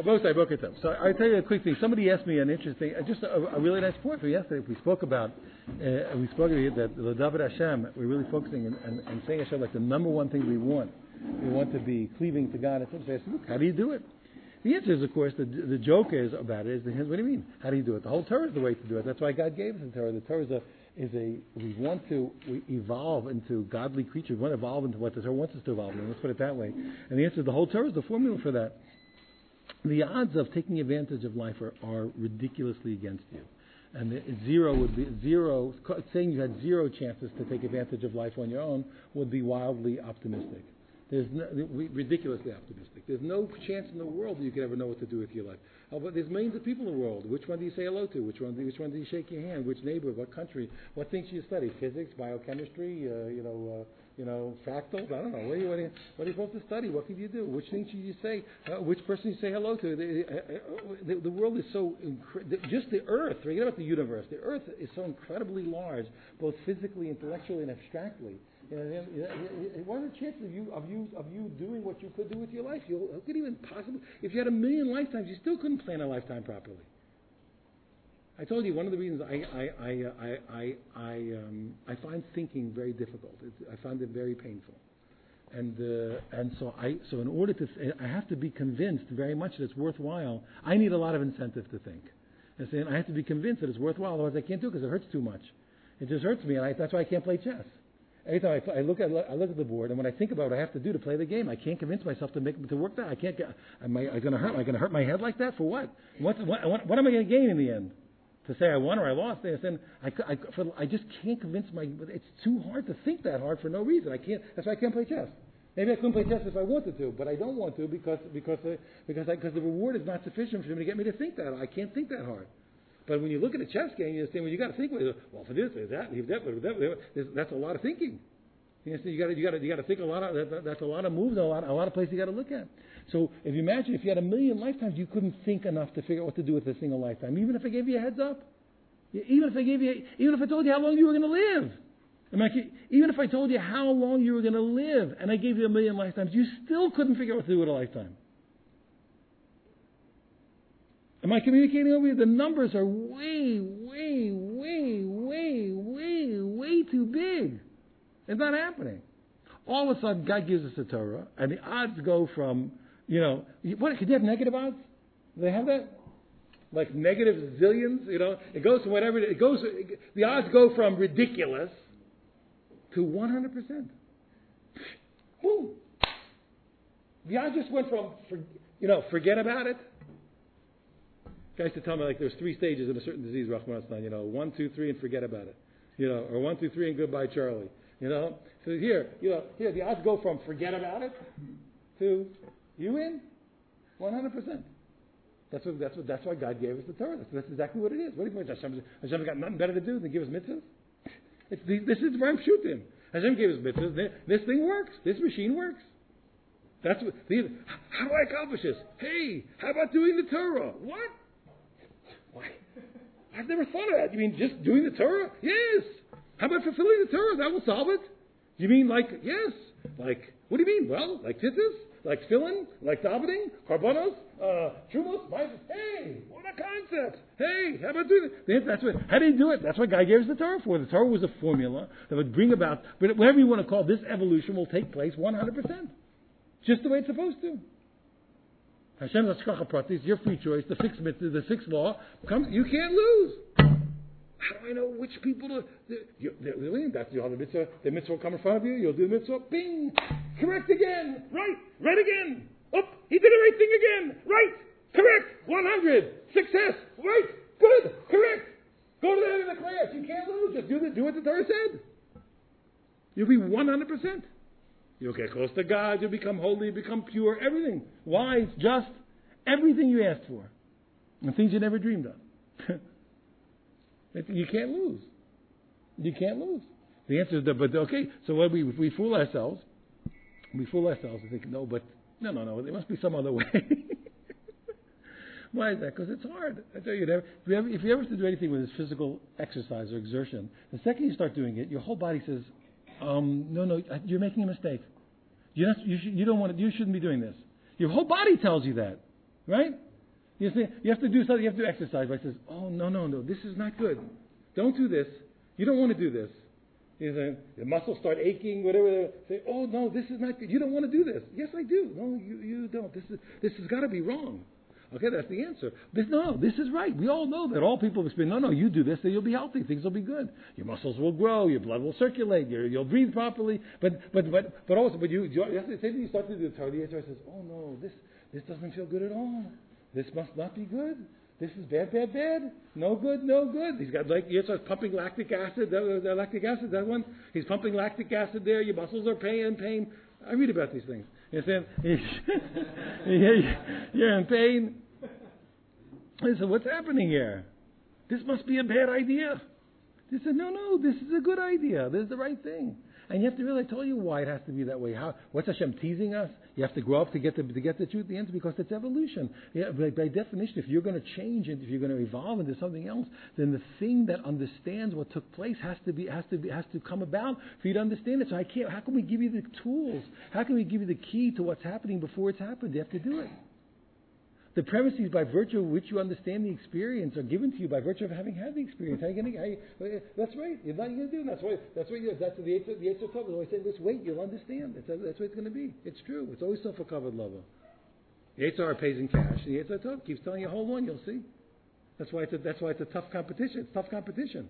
I. So I'll tell you a quick thing. Somebody asked me an interesting, uh, just a, a really nice point for yesterday. We spoke about, uh, we spoke about that the David Hashem. We're really focusing and, saying Hashem like the number one thing we want. We want to be cleaving to God. And so I said, look, how do you do it? The answer is, of course, the, the joke is about it is, the, what do you mean? How do you do it? The whole Torah is the way to do it. That's why God gave us the Torah. The Torah is a, is a we want to we evolve into godly creatures. We want to evolve into what the Torah wants us to evolve into. Let's put it that way. And the answer is the whole Torah is the formula for that. The odds of taking advantage of life are, are ridiculously against you. And the, zero would be zero. Saying you had zero chances to take advantage of life on your own would be wildly optimistic. There's no, ridiculously optimistic. There's no chance in the world that you could ever know what to do with your life. Oh, but there's millions of people in the world. Which one do you say hello to? Which one? Do, which one do you shake your hand? Which neighbor? What country? What things do you study? Physics, biochemistry, uh, you know, uh, you know, fractals. I don't know. What are, you, what, are you, what are you supposed to study? What can you do? Which things should you say? Uh, which person you say hello to? The, uh, uh, the, the world is so incre- just the Earth. Forget about the universe. The Earth is so incredibly large, both physically, intellectually, and abstractly you know, what are the chances of you of you of you doing what you could do with your life? You could even possibly if you had a million lifetimes, you still couldn't plan a lifetime properly. I told you one of the reasons I I I I I, I, um, I find thinking very difficult. It's, I find it very painful, and uh, and so I so in order to I have to be convinced very much that it's worthwhile. I need a lot of incentive to think. And saying I have to be convinced that it's worthwhile, otherwise I can't do it because it hurts too much. It just hurts me, and I, that's why I can't play chess. Every time I, I look at I look at the board, and when I think about what I have to do to play the game, I can't convince myself to make to work that. I can't get. Am I, I going to hurt? Am I going to hurt my head like that for? What, what, what, what am I going to gain in the end? To say I won or I lost? Then I, I, for, I just can't convince my. It's too hard to think that hard for no reason. I can't. That's why I can't play chess. Maybe I couldn't play chess if I wanted to, but I don't want to because because because because the reward is not sufficient for me to get me to think that. I can't think that hard. But when you look at a chess game, you understand well, you got to think. Well, for this, for that, for that, for that, that's a lot of thinking. You so you got you got you got to think a lot of that, that's a lot of moves, a lot a lot of places you got to look at. So if you imagine if you had a million lifetimes, you couldn't think enough to figure out what to do with a single lifetime. Even if I gave you a heads up, even if I gave you, even if I told you how long you were going to live, even if I told you how long you were going to live, and I gave you a million lifetimes, you still couldn't figure out what to do with a lifetime. Am I communicating over you? The numbers are way, way, way, way, way, way too big. It's not happening. All of a sudden, God gives us the Torah, and the odds go from, you know, what, could you have negative odds? Do they have that? Like negative zillions, you know? It goes from whatever, it goes, the odds go from ridiculous to 100%. Boom. The odds just went from, for, you know, forget about it. Guys to tell me like there's three stages in a certain disease, Rahman you know, one, two, three, and forget about it. You know, or one, two, three, and goodbye, Charlie. You know? So here, you know, here the odds go from forget about it to you in 100%. That's what, that's what, that's why God gave us the Torah. That's, that's exactly what it is. What do you mean? Hashem, Hashem got nothing better to do than give us mitzvahs? It's the, this is where I'm shooting. Hashem gave us mitzvahs. This thing works. This machine works. That's what, the, how do I accomplish this? Hey, how about doing the Torah? What? Why? I've never thought of that. You mean just doing the Torah? Yes. How about fulfilling the Torah? That will solve it. You mean like, yes. Like, what do you mean? Well, like tzitzis? Like filling? Like davening? Karbonos? Uh, trumos? Hey, what a concept. Hey, how about doing it? That's what, how do you do it? That's what God gave us the Torah for. The Torah was a formula that would bring about, but whatever you want to call it, this evolution will take place 100%. Just the way it's supposed to. Hashem's Hashgacha Pratis, your free choice, the fixed mitzvah, the sixth law, you can't lose. How do I know which people to? You, that's the other mitzvah. The mitzvah will come in front of you. You'll do the mitzvah. Bing, correct again. Right, right again. Up, he did the right thing again. Right, correct. One hundred. Success. Right, good, correct. Go to the end of the class. You can't lose. Just do the, do what the Torah said. You'll be one hundred percent. You'll get close to God. You'll become holy. You become pure. Everything. Wise, just, everything you asked for, and things you never dreamed of. You can't lose. You can't lose. The answer is that, but okay, so what we, we fool ourselves, we fool ourselves and think, no, but, no, no, no, there must be some other way. Why is that? Because it's hard. I tell you, if you, ever, if you ever do anything with this physical exercise or exertion, the second you start doing it, your whole body says, um, no, no, you're making a mistake. Not, you, should, you don't want to, you shouldn't be doing this. Your whole body tells you that, right? You see, you have to do something. You have to exercise. But he says, "Oh no, no, no, this is not good. Don't do this. You don't want to do this." You say, the muscles start aching, whatever. Say, "Oh no, this is not good. You don't want to do this." Yes, I do. No, you, you don't. This is this has got to be wrong. Okay, that's the answer. But no, this is right. We all know that. All people experience, no, no, you do this, then you'll be healthy. Things will be good. Your muscles will grow. Your blood will circulate. you will breathe properly. But, but, but, but also, but you, you, same thing you start to do the Torah, the answer says, oh no, this, this doesn't feel good at all. This must not be good. This is bad, bad, bad. No good, no good. He's got like starts pumping lactic acid. That, lactic acid, that one. He's pumping lactic acid there. Your muscles are pain, pain. I read about these things. You saying you're in pain. I said, what's happening here? This must be a bad idea. They said, no, no, this is a good idea. This is the right thing. And you have to really tell you why it has to be that way. How, what's Hashem teasing us? You have to grow up to get the, to get the truth. The answer because it's evolution. Yeah, by, by definition, if you're going to change and if you're going to evolve into something else, then the thing that understands what took place has to be has to be has to come about for you to understand it. So I can't. How can we give you the tools? How can we give you the key to what's happening before it's happened? You have to do it. The premises by virtue of which you understand the experience are given to you by virtue of having had the experience. How are you going to? That's right. You're not going to do. That's why. That's why. You, that's the the Yetzer Tov is always saying, "Just wait. You'll understand." That's, that's what it's going to be. It's true. It's always self covered lover. The Yetzer pays in cash. The Yetzer Tov keeps telling you, "Hold on, you'll see." That's why it's a, that's why it's a tough competition. It's tough competition.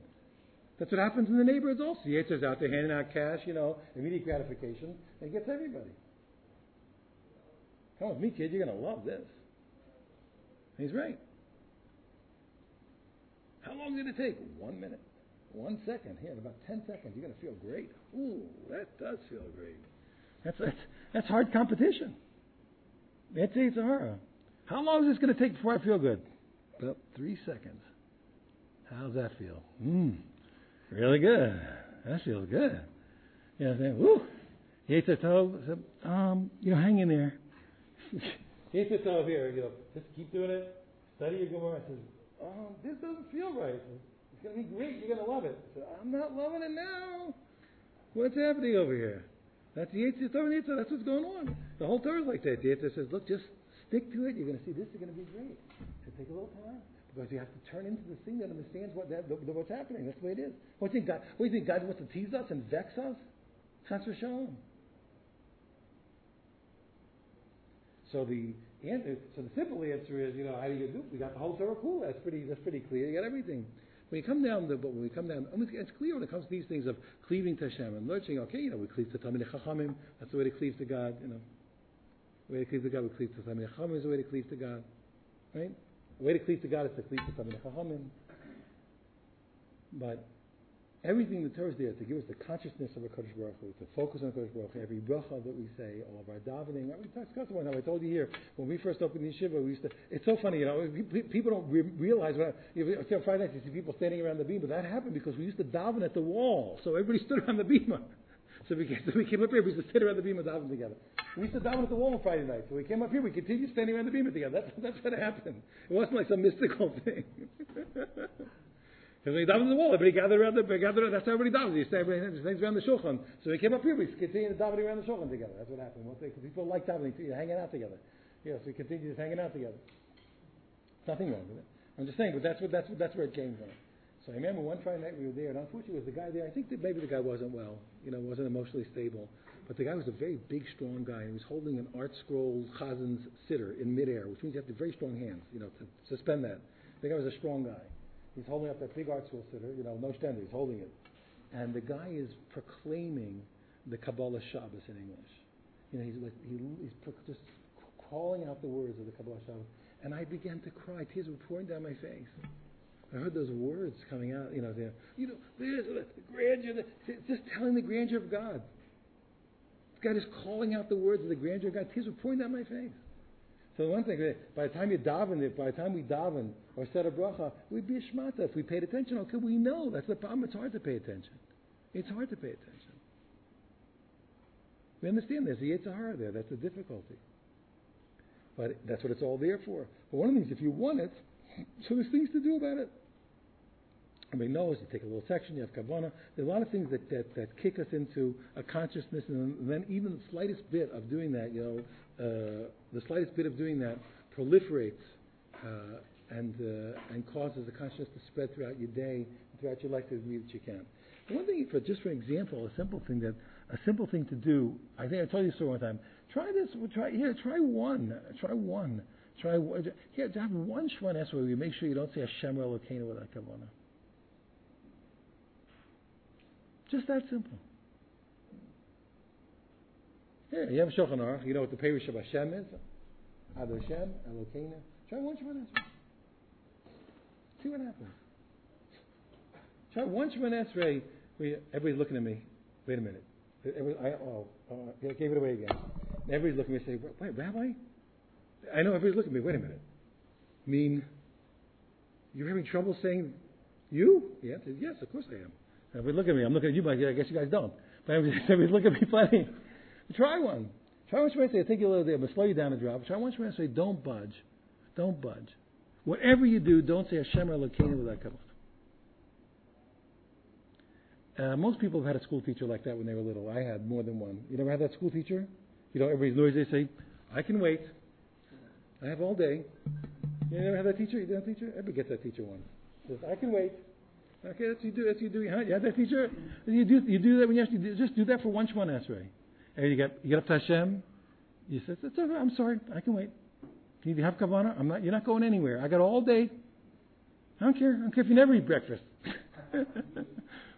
That's what happens in the neighborhoods also. The Yetzer's out there handing out cash, you know, immediate gratification, and it gets everybody. Come with me, kid. You're going to love this. He's right. How long did it take? One minute. One second. Here, about ten seconds, you're going to feel great. Ooh, that does feel great. That's, that's, that's hard competition. That's it's a How long is this going to take before I feel good? About three seconds. How's that feel? Mmm, really good. That feels good. You know, what I'm saying, woo. Yetzer Tov, um, you know, hang in there. Keep yourself here. You know, just keep doing it. Study your Gemara. I says, oh, this doesn't feel right. It's going to be great. You're going to love it. I said, I'm not loving it now. What's happening over here? That's the Yetzer Tov and That's what's going on. The whole Torah is like that. The Yetzer says, look, just stick to it. You're going to see this is going to be great. It take a little time because you have to turn into the thing that understands what that, the, the, what's happening. That's the way it is. What do you think God? What do you think God wants to tease us and vex us? Chas v'shalom. So the answer, so the simple answer is, you know, how do you do? We got the whole Torah cool. That's pretty. That's pretty clear. You got everything. When you come down, the, but when we come down, it's clear when it comes to these things of cleaving to Hashem and lurching. Okay, you know, we cleave to Talmidei Chachamim. That's the way to cleave to God. You know, the way to cleave to God, we cleave to Talmidei Chachamim is the way to cleave to God, right? The way to cleave to God is to cleave to Talmidei Chachamim. But Everything the Torah is there to give us the consciousness of a Baruch Hu, to focus on Kodesh Baruch Hu, every bracha that we say, all of our davening. We discussed one. I told you here when we first opened the yeshiva, we used to. It's so funny, you know. People don't re- realize when I, you know, Friday nights you see people standing around the beam, but that happened because we used to daven at the wall, so everybody stood around the beam. So we, came, so we came up here, we used to sit around the beam and daven together. We used to daven at the wall on Friday night. So we came up here, we continued standing around the beam together. That's, that's what happened. It wasn't like some mystical thing. Because when he davened the wall, everybody gathered around the, gathered, that's how everybody davened. He stayed things around the shulchan. So he came up here, we continued davening around the shulchan together. That's what happened. One thing, people like davening, hanging out together. Yes, we continued hanging out together. Nothing wrong with it. I'm just saying, but that's what, that's what, that's where it came from. So I remember one Friday night we were there, and unfortunately, was the guy there. I think that maybe the guy wasn't well, you know, wasn't emotionally stable. But the guy was a very big, strong guy, and he was holding an art scroll Chazin's siddur in midair, which means you have to have very strong hands, you know, to suspend that. The guy was a strong guy. He's holding up that big ArtScroll siddur, you know, no standard, he's holding it. And the guy is proclaiming the Kabbalah Shabbos in English. You know, he's, like, he, he's just calling out the words of the Kabbalah Shabbos. And I began to cry. Tears were pouring down my face. I heard those words coming out, you know, there. You know, there's the grandeur, the, just telling the grandeur of God. God is calling out the words of the grandeur of God. Tears were pouring down my face. So one thing, eh, by the time you daven, by the time we daven or set a bracha, we'd be a shmata if we paid attention. Okay, we know that's the problem. It's hard to pay attention. It's hard to pay attention. We understand there's a Yetzirah there. That's the difficulty. But that's what it's all there for. But one of the things, if you want it, so there's things to do about it. Everybody knows you take a little section, you have kavanah. There's a lot of things that, that, that kick us into a consciousness, and then even the slightest bit of doing that, you know, the slightest bit of doing that proliferates uh, and uh, and causes the consciousness to spread throughout your day, throughout your life to the degree that you can. one thing, for just for example, a simple thing that a simple thing to do. I think I told you story one time. Try this. Try here. Try one. Try one. Try here. Have one Esrei where you make sure you don't say Hashem or Elokeinu without kavanah. Just that simple. Here, you have a Shulchan Aruch. You know what the Perish of Hashem is? Ad Hashem, Elokeinu. Try one Esrei. See what happens. Try one Shemon Esrei. Everybody's looking at me. Wait a minute. I, oh, uh, I gave it away again. Everybody's looking at me and say, wait, Rabbi? I know everybody's looking at me. Wait a minute. Mean, you're having trouble saying you? The answer is yes, of course I am. Everybody look at me. I'm looking at you, but I guess you guys don't. But everybody's looking at me plenty. Try one. Try one Shemay say, I think you'll, I'm slow you down a drop. Try one Shemay say, don't budge. Don't budge. Whatever you do, don't say Hashem Elokeinu without kavanah. Uh, most people have had a school teacher like that when they were little. I had more than one. You never had that school teacher? You know, everybody's noisy. They say, I can wait. I have all day. You never had that teacher? You did that teacher? Everybody gets that teacher once. Says, I can wait. Okay, that's you do. That's you do. You had that teacher. You do. You do that when you have to do, just do that for one shmon esrei. And you get you get up to Hashem. You say, "It's okay. I'm sorry. I can wait. Can you have kavanah? I'm not. You're not going anywhere. I got all day. I don't care. I don't care if you never eat breakfast. I'm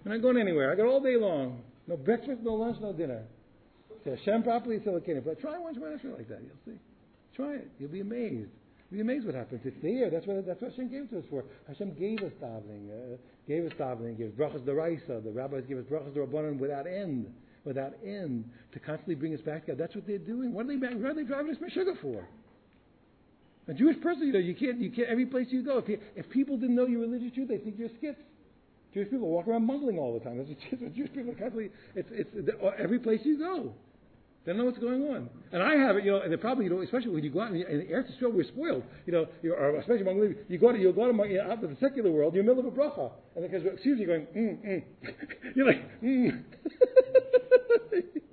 not going anywhere. I got all day long. No breakfast, no lunch, no dinner. Say Hashem properly, it's okay. But try one shmon esrei like that. You'll see. Try it. You'll be amazed. You'll be amazed what happens. It's there. That's what that's what Hashem gave to us for. Hashem gave us davening. Uh, gave us davening. Gave brachas deraisa. The rabbis gave us brachas derabbanan without end without end to constantly bring us back to God. That's what they're doing. What are they, what are they driving us sugar for? A Jewish person, you know, you can't, you can't, every place you go, if, you, if people didn't know your religious truth, they think you're skits. Jewish people walk around mumbling all the time. That's what Jewish people constantly, it's, it's every place you go. They don't know what's going on. And I have it, you know, and they probably, you know, especially when you go out in, in Eretz Yisrael, we're spoiled. You know, you or especially among the you go to, you go to, you know, out to the secular world, you're in the middle of a bracha. And because, excuse me, going, mm, mm. you're like, mm.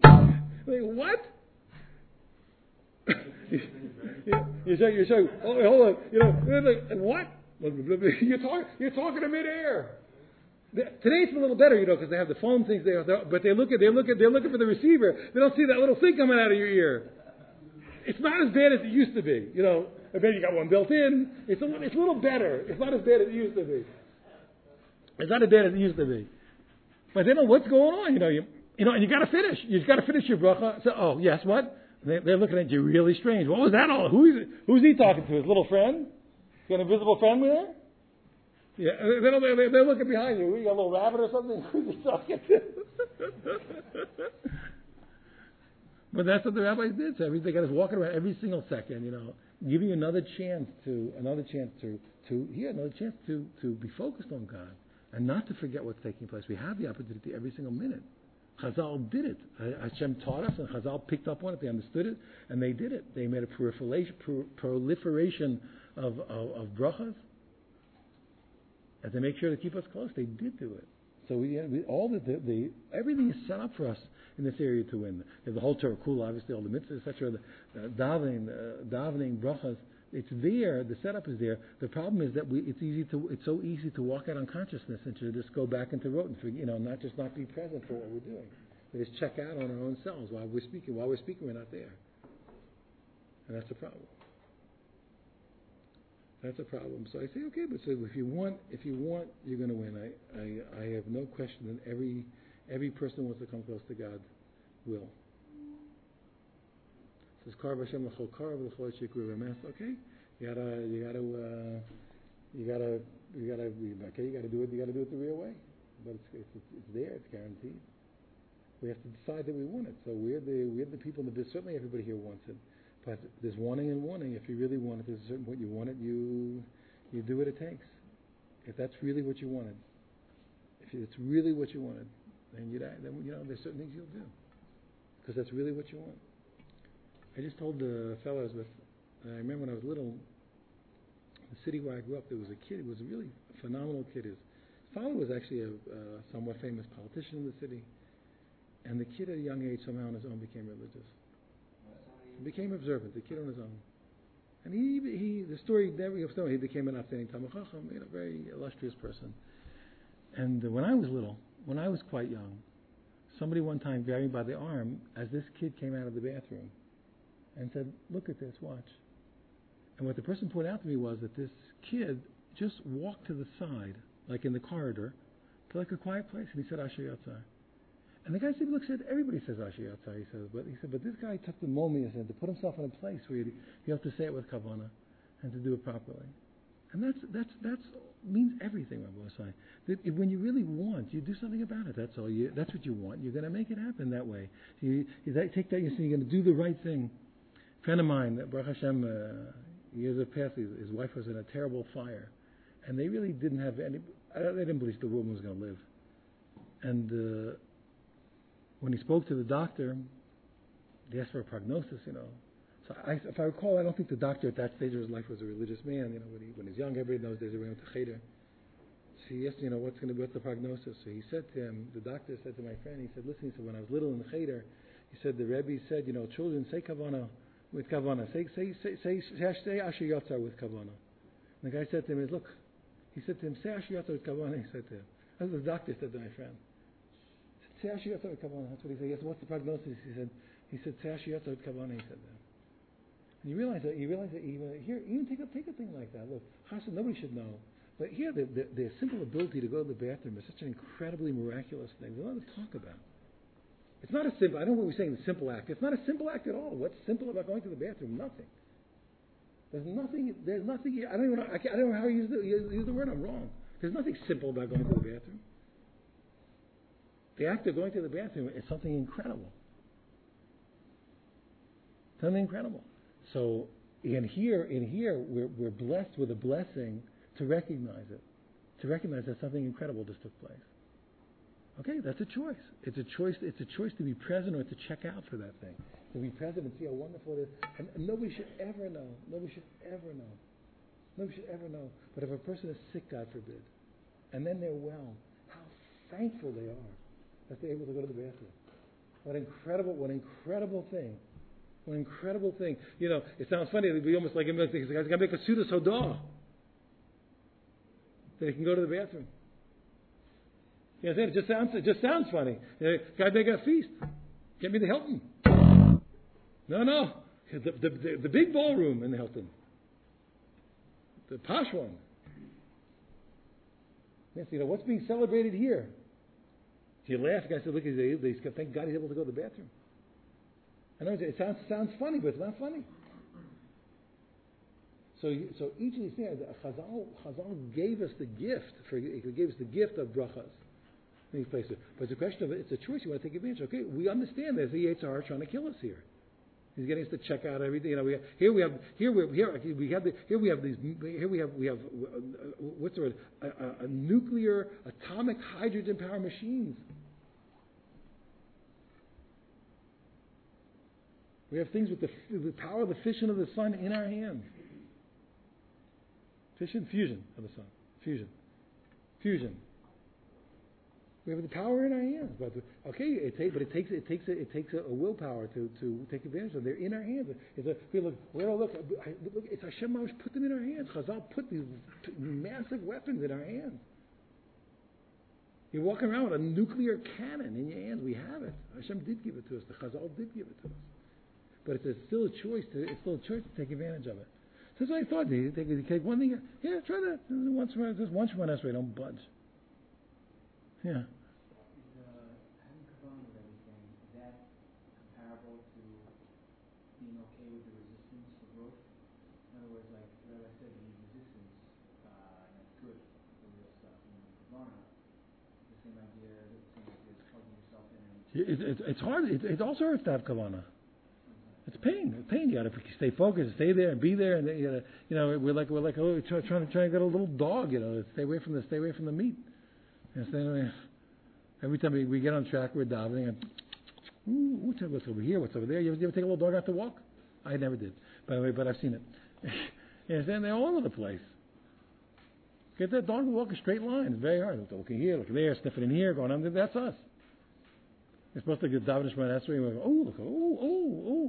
like, what? you, you, say, you say, oh, hold on, you know, like, what? You're talking, you're talking in midair. Today it's a little better, you know, because they have the phone things there, but they look at, they look at, they're looking for the receiver. They don't see that little thing coming out of your ear. It's not as bad as it used to be, you know. I bet you got one built in. It's a, it's a little better. It's not as bad as it used to be. It's not as bad as it used to be. But they know what's going on, you know. You, you know, and you got to finish. You got to finish your bracha. So, oh, yes, what? They, are looking at you really strange. What was that all? Who's who's he talking to? His little friend? He Got an invisible friend with him? Yeah, they, they, they're looking behind you. You got a little rabbit or something? But that's what the rabbis did. So they got us walking around every single second, you know, giving you another chance to, another chance to, to, yeah, another chance to, to be focused on God and not to forget what's taking place. We have the opportunity every single minute. Chazal did it. Hashem taught us, and Chazal picked up on it. They understood it, and they did it. They made a proliferation, proliferation of, of, of brachas, and to make sure to keep us close. They did do it. So we, we all the, the, the, everything is set up for us in this area to win. There's the whole Torah cool, obviously, all the mitzvahs, etc. The uh, davening, uh, davening, brachas. It's there. The setup is there. The problem is that we, it's easy to, it's so easy to walk out on consciousness and to just go back into rote and you know, not just not be present for what we're doing. We just check out on our own selves while we're speaking. While we're speaking, we're not there, and that's the problem. That's a problem. So I say, okay, but so if you want, if you want, you're going to win. I, I, I have no question that every, every person who wants to come close to God will. It says, "Kar Hashem l'chol kar v'l'chol shikru Okay, you gotta, you gotta, uh, you gotta, you gotta, okay, you gotta do it. You gotta do it the real way. But it's, it's, it's there. It's guaranteed. We have to decide that we want it. So we're the, we're the people. in That certainly everybody here wants it. But there's wanting and wanting. If you really want it, there's a certain point you want it, you you do what it takes. If that's really what you wanted, if it's really what you wanted, then you then you know there's certain things you'll do because that's really what you want. I just told the fellows with I remember when I was little, the city where I grew up, there was a kid. He was a really phenomenal kid. His father was actually a uh, somewhat famous politician in the city, and the kid at a young age somehow on his own became religious became observant, the kid on his own. And he, he the story never gets no, he became an outstanding Talmid Chacham, you know, very illustrious person. And when I was little, when I was quite young, somebody one time grabbed me by the arm as this kid came out of the bathroom and said, Look at this, watch. And what the person pointed out to me was that this kid just walked to the side, like in the corridor, to like a quiet place, and he said, Asher Yatzar. And the guy said, look, said, everybody says Asher Yatzar. He said, but he said, but this guy took the moment and to put himself in a place where you, have to say it with kavana and to do it properly. And that's that's that's means everything, Rabbi Osai. That if, when you really want, you do something about it. That's all. You, that's what you want. You're going to make it happen that way. You, you take that. You say you're going to do the right thing. A friend of mine, Baruch Hashem, uh, years have passed. His, his wife was in a terrible fire, and they really didn't have any. They didn't believe the woman was going to live. And uh, when he spoke to the doctor, they asked for a prognosis. You know, so I, if I recall, I don't think the doctor at that stage of his life was a religious man. You know, when, he, when he's young, everybody knows there's a to cheder. So he asked, you know, what's going to be what's the prognosis? So he said to him, the doctor said to my friend, he said, listen, he said, when I was little in the cheder, he said the Rebbe said, you know, children say kavana with kavana, say say say say say, say with kavana. And the guy said to him, look, he said to him, say asher with kavana. He said to him, that's what the doctor said to my friend. Say asher yotzar with kavana. That's what he said. He said, what's the prognosis? He said, he said, say asher yotzar with kavana. He said that. And you realize that you realize that even here, even take a take a thing like that. Look, Hassan, nobody should know, but here the, the, the simple ability to go to the bathroom is such an incredibly miraculous thing. There's a lot to talk about. It's not a simple. I don't know what we're saying. The simple act. It's not a simple act at all. What's simple about going to the bathroom? Nothing. There's nothing. There's nothing. I don't even know. I, I don't know how to use the, use the word. I'm wrong. There's nothing simple about going to the bathroom. The act of going to the bathroom is something incredible. Something incredible. So in here, in here, we're, we're blessed with a blessing to recognize it, to recognize that something incredible just took place. Okay, that's a choice. It's a choice. It's a choice to be present or to check out for that thing. To be present and see how wonderful it is. And, and nobody should ever know. Nobody should ever know. Nobody should ever know. But if a person is sick, God forbid, and then they're well, how thankful they are that they're able to go to the bathroom. What incredible, what incredible thing what incredible thing. You know, it sounds funny. It'd be almost like, he's got to make a suda sodah. That he can go to the bathroom. You know, it just sounds, it just sounds funny. Guy make a feast. Get me the Hilton. No, no. The, the, the, the big ballroom in the Hilton. The posh one. Yes, you know, what's being celebrated here? You laughed. Guy said, look, he's, thank God he's able to go to the bathroom. I know it sounds sounds funny, but it's not funny. So, so each of these things, Chazal, Chazal gave us the gift. For, he gave us the gift of brachas. In these places. But it's a question of it's a choice. You want to take advantage. Okay, we understand there's the Yitzhar trying to kill us here. He's getting us to check out everything. You know, we here we have here we here we have the, here we have these here we have we have uh, what's the word a, a, a nuclear atomic hydrogen power machines We have things with the, the power of the fission of the sun in our hands. Fission, fusion of the sun. Fusion. Fusion. We have the power in our hands. But okay, it take, but it takes it takes a, it takes a, a, willpower to, to take advantage of. Them. They're in our hands. It's a, we look, well, look, I, look, it's Hashem put them in our hands. Chazal put these massive weapons in our hands. You're walking around with a nuclear cannon in your hands. We have it. Hashem did give it to us. The Chazal did give it to us. But it's still a choice to it's still a choice to take advantage of it. So that's what I thought. You take, you take one thing. Yeah, try that once. Just once from one way. Don't budge. Yeah. It, it, it's good for the real stuff in Kavana. The same idea is plugging yourself in. It's hard. It, it also hurts to have kavana. It's pain. It's pain. You got to stay focused, stay there, and be there. And you, gotta, you know, we're like we're like oh, trying trying to try to get a little dog. You know, stay away from the stay away from the meat. And stay away. Every time we, we get on track, we're davening and ooh, what's over here? What's over there? You ever, you ever take a little dog out to walk? I never did, by the way, but I've seen it. and then they're all over the place. Get that dog to walk a straight line. It's very hard. Looking here, looking there, sniffing in here, going on. That's us. You're supposed to get davening Shemona Esrei and go, oh, look, oh, oh, oh,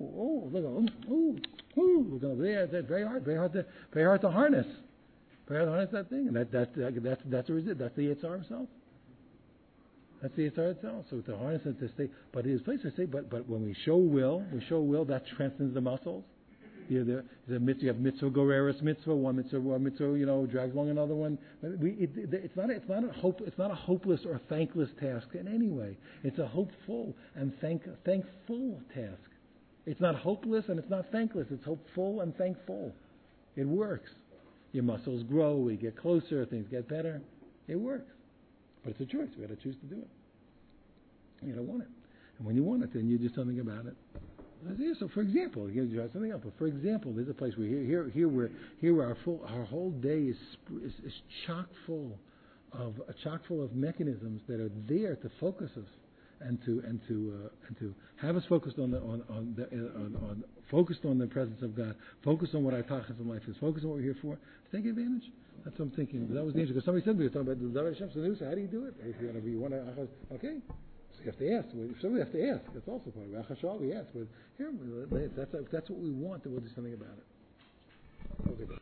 look, oh, oh. Ooh, ooh. we're going there. That's very hard. Very hard to very hard to harness. Very hard to harness that thing. And that that, that that's that's a resist. That's the Yitzhar himself. That's the Yitzhar itself. So to harness it to stay. But his place I say. But but when we show will, we show will. That strengthens the muscles. You, know, the, the mitzvah, you have mitzvah goreres mitzvah, one mitzvah, one mitzvah, you know, drags along another one. We, it, it's not, it's not a hope, it's not a hopeless or thankless task in any way. It's a hopeful and thank, thankful task. It's not hopeless and it's not thankless. It's hopeful and thankful. It works. Your muscles grow. We get closer. Things get better. It works. But it's a choice. We got to choose to do it. You don't want it. And when you want it, then you do something about it. So, for example, here's something else. But for example, there's a place where here, here, here, where here, our full, our whole day is is, is chock full of uh, chock full of mechanisms that are there to focus us and to and to uh, and to have us focused on the on on, the, on, on focused on the presence of God, focused on what our tachlis in life is, focused on what we're here for. Take advantage. That's what I'm thinking. That was the answer. Because somebody said we were talking about the David Hashem how do you do it? If you, want to, be one, okay. So you have to ask. If somebody has to ask, that's also part of it. We ask. But here, that's, that's what we want, then we'll do something about it. Okay.